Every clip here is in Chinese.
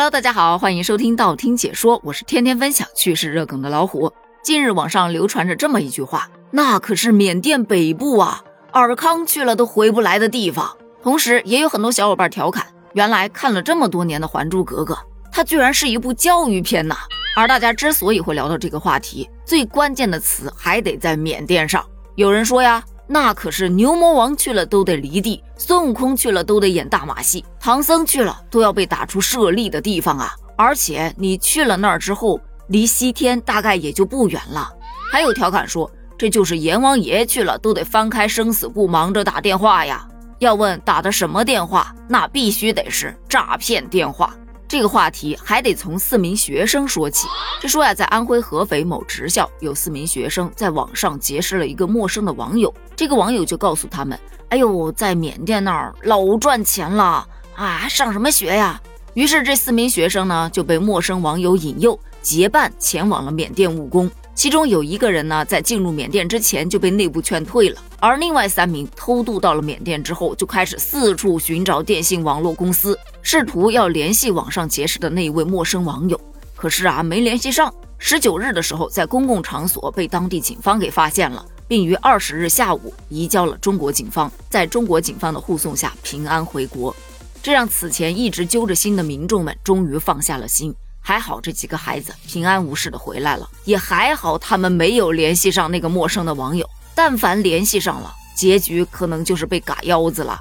Hello，大家好，欢迎收听道听解说，我是天天分享趣事热梗的老虎。近日网上流传着这么一句话，那可是缅甸北部啊，尔康去了都回不来的地方。同时，也有很多小伙伴调侃，原来看了这么多年的《还珠格格》，它居然是一部教育片呐。而大家之所以会聊到这个话题，最关键的词还得在缅甸上。有人说呀。那可是牛魔王去了都得离地，孙悟空去了都得演大马戏，唐僧去了都要被打出舍利的地方啊！而且你去了那儿之后，离西天大概也就不远了。还有调侃说，这就是阎王爷去了都得翻开生死簿，忙着打电话呀。要问打的什么电话，那必须得是诈骗电话。这个话题还得从四名学生说起。这说呀，在安徽合肥某职校，有四名学生在网上结识了一个陌生的网友。这个网友就告诉他们：“哎呦，在缅甸那儿老赚钱了啊，上什么学呀？”于是这四名学生呢就被陌生网友引诱，结伴前往了缅甸务工。其中有一个人呢，在进入缅甸之前就被内部劝退了，而另外三名偷渡到了缅甸之后，就开始四处寻找电信网络公司，试图要联系网上结识的那一位陌生网友。可是啊，没联系上。十九日的时候，在公共场所被当地警方给发现了，并于二十日下午移交了中国警方，在中国警方的护送下平安回国，这让此前一直揪着心的民众们终于放下了心。还好这几个孩子平安无事的回来了，也还好他们没有联系上那个陌生的网友。但凡联系上了，结局可能就是被嘎腰子了。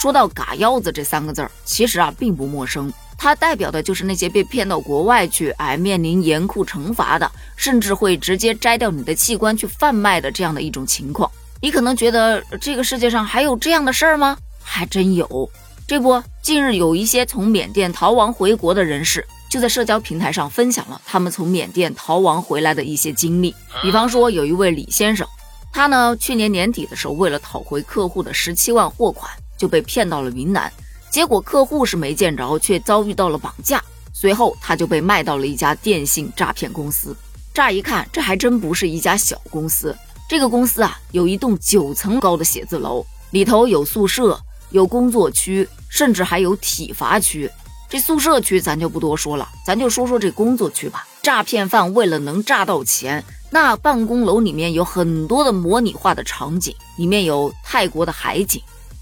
说到嘎腰子这三个字儿，其实啊并不陌生，它代表的就是那些被骗到国外去，哎面临严酷惩罚的，甚至会直接摘掉你的器官去贩卖的这样的一种情况。你可能觉得这个世界上还有这样的事儿吗？还真有。这不，近日有一些从缅甸逃亡回国的人士。就在社交平台上分享了他们从缅甸逃亡回来的一些经历。比方说，有一位李先生，他呢去年年底的时候，为了讨回客户的十七万货款，就被骗到了云南。结果客户是没见着，却遭遇到了绑架。随后他就被卖到了一家电信诈骗公司。乍一看，这还真不是一家小公司。这个公司啊，有一栋九层高的写字楼，里头有宿舍、有工作区，甚至还有体罚区。这宿舍区咱就不多说了，咱就说说这工作区吧。诈骗犯为了能诈到钱，那办公楼里面有很多的模拟化的场景，里面有泰国的海景，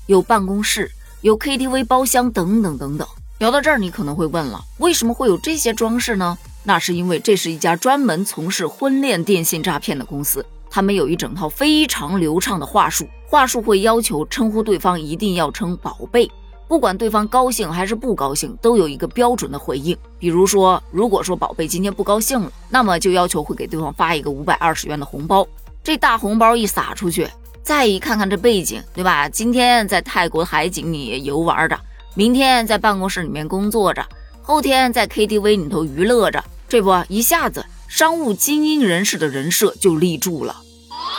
有办公室，有 KTV 包厢等等等等。聊到这儿，你可能会问了，为什么会有这些装饰呢？那是因为这是一家专门从事婚恋电信诈骗的公司，他们有一整套非常流畅的话术，话术会要求称呼对方一定要称宝贝。不管对方高兴还是不高兴，都有一个标准的回应。比如说，如果说宝贝今天不高兴了，那么就要求会给对方发一个五百二十元的红包。这大红包一撒出去，再一看看这背景，对吧？今天在泰国海景里游玩着，明天在办公室里面工作着，后天在 KTV 里头娱乐着，这不一下子商务精英人士的人设就立住了。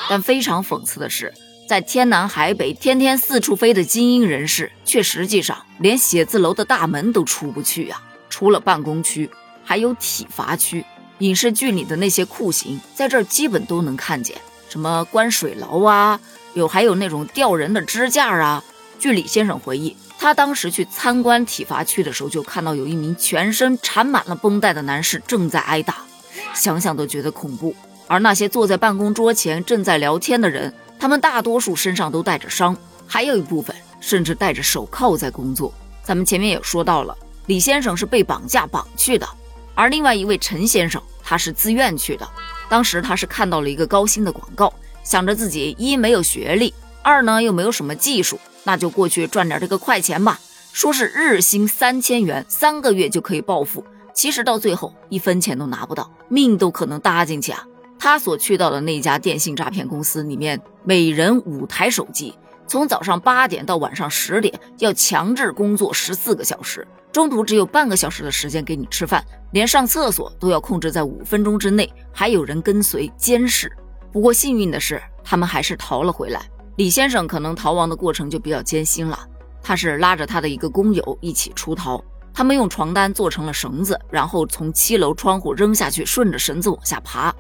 但非常讽刺的是。在天南海北、天天四处飞的精英人士，却实际上连写字楼的大门都出不去呀！除了办公区，还有体罚区。影视剧里的那些酷刑，在这儿基本都能看见，什么关水牢啊，有还有那种吊人的支架啊。据李先生回忆，他当时去参观体罚区的时候，就看到有一名全身缠满了绷带的男士正在挨打，想想都觉得恐怖。而那些坐在办公桌前正在聊天的人。他们大多数身上都带着伤，还有一部分甚至戴着手铐在工作。咱们前面也说到了，李先生是被绑架绑去的，而另外一位陈先生他是自愿去的。当时他是看到了一个高薪的广告，想着自己一没有学历，二呢又没有什么技术，那就过去赚点这个快钱吧。说是日薪三千元，三个月就可以暴富。其实到最后一分钱都拿不到，命都可能搭进去啊。他所去到的那家电信诈骗公司里面，每人五台手机，从早上八点到晚上十点，要强制工作十四个小时，中途只有半个小时的时间给你吃饭，连上厕所都要控制在五分钟之内，还有人跟随监视。不过幸运的是，他们还是逃了回来。李先生可能逃亡的过程就比较艰辛了，他是拉着他的一个工友一起出逃，他们用床单做成了绳子，然后从七楼窗户扔下去，顺着绳子往下爬。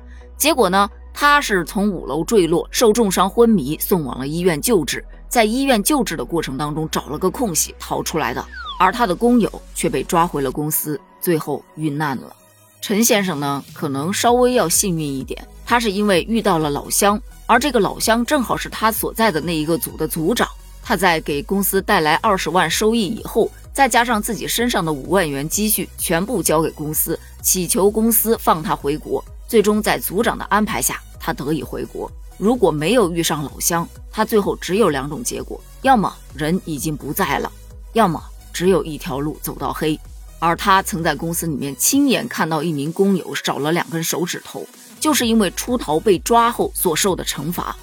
结果呢，他是从五楼坠落，受重伤昏迷，送往了医院救治，在医院救治的过程当中找了个空隙逃出来的，而他的工友却被抓回了公司，最后遇难了。陈先生呢，可能稍微要幸运一点，他是因为遇到了老乡，而这个老乡正好是他所在的那一个组的组长。他在给公司带来二十万收益以后，再加上自己身上的五万元积蓄，全部交给公司，祈求公司放他回国。最终在组长的安排下，他得以回国。如果没有遇上老乡，他最后只有两种结果：要么人已经不在了，要么只有一条路走到黑。而他曾在公司里面亲眼看到一名工友少了两根手指头，就是因为出逃被抓后所受的惩罚。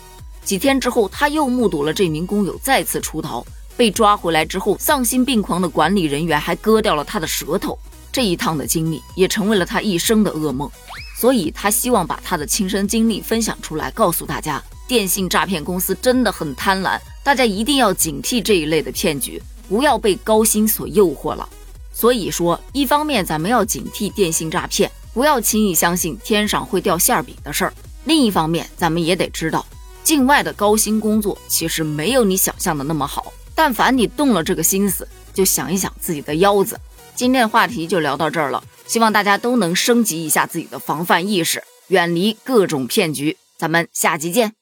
几天之后，他又目睹了这名工友再次出逃，被抓回来之后，丧心病狂的管理人员还割掉了他的舌头。这一趟的经历也成为了他一生的噩梦。所以他希望把他的亲身经历分享出来，告诉大家，电信诈骗公司真的很贪婪，大家一定要警惕这一类的骗局，不要被高薪所诱惑了。所以说，一方面咱们要警惕电信诈骗，不要轻易相信天上会掉馅饼的事儿；另一方面，咱们也得知道，境外的高薪工作其实没有你想象的那么好。但凡你动了这个心思，就想一想自己的腰子。今天的话题就聊到这儿了。希望大家都能升级一下自己的防范意识，远离各种骗局。咱们下集见。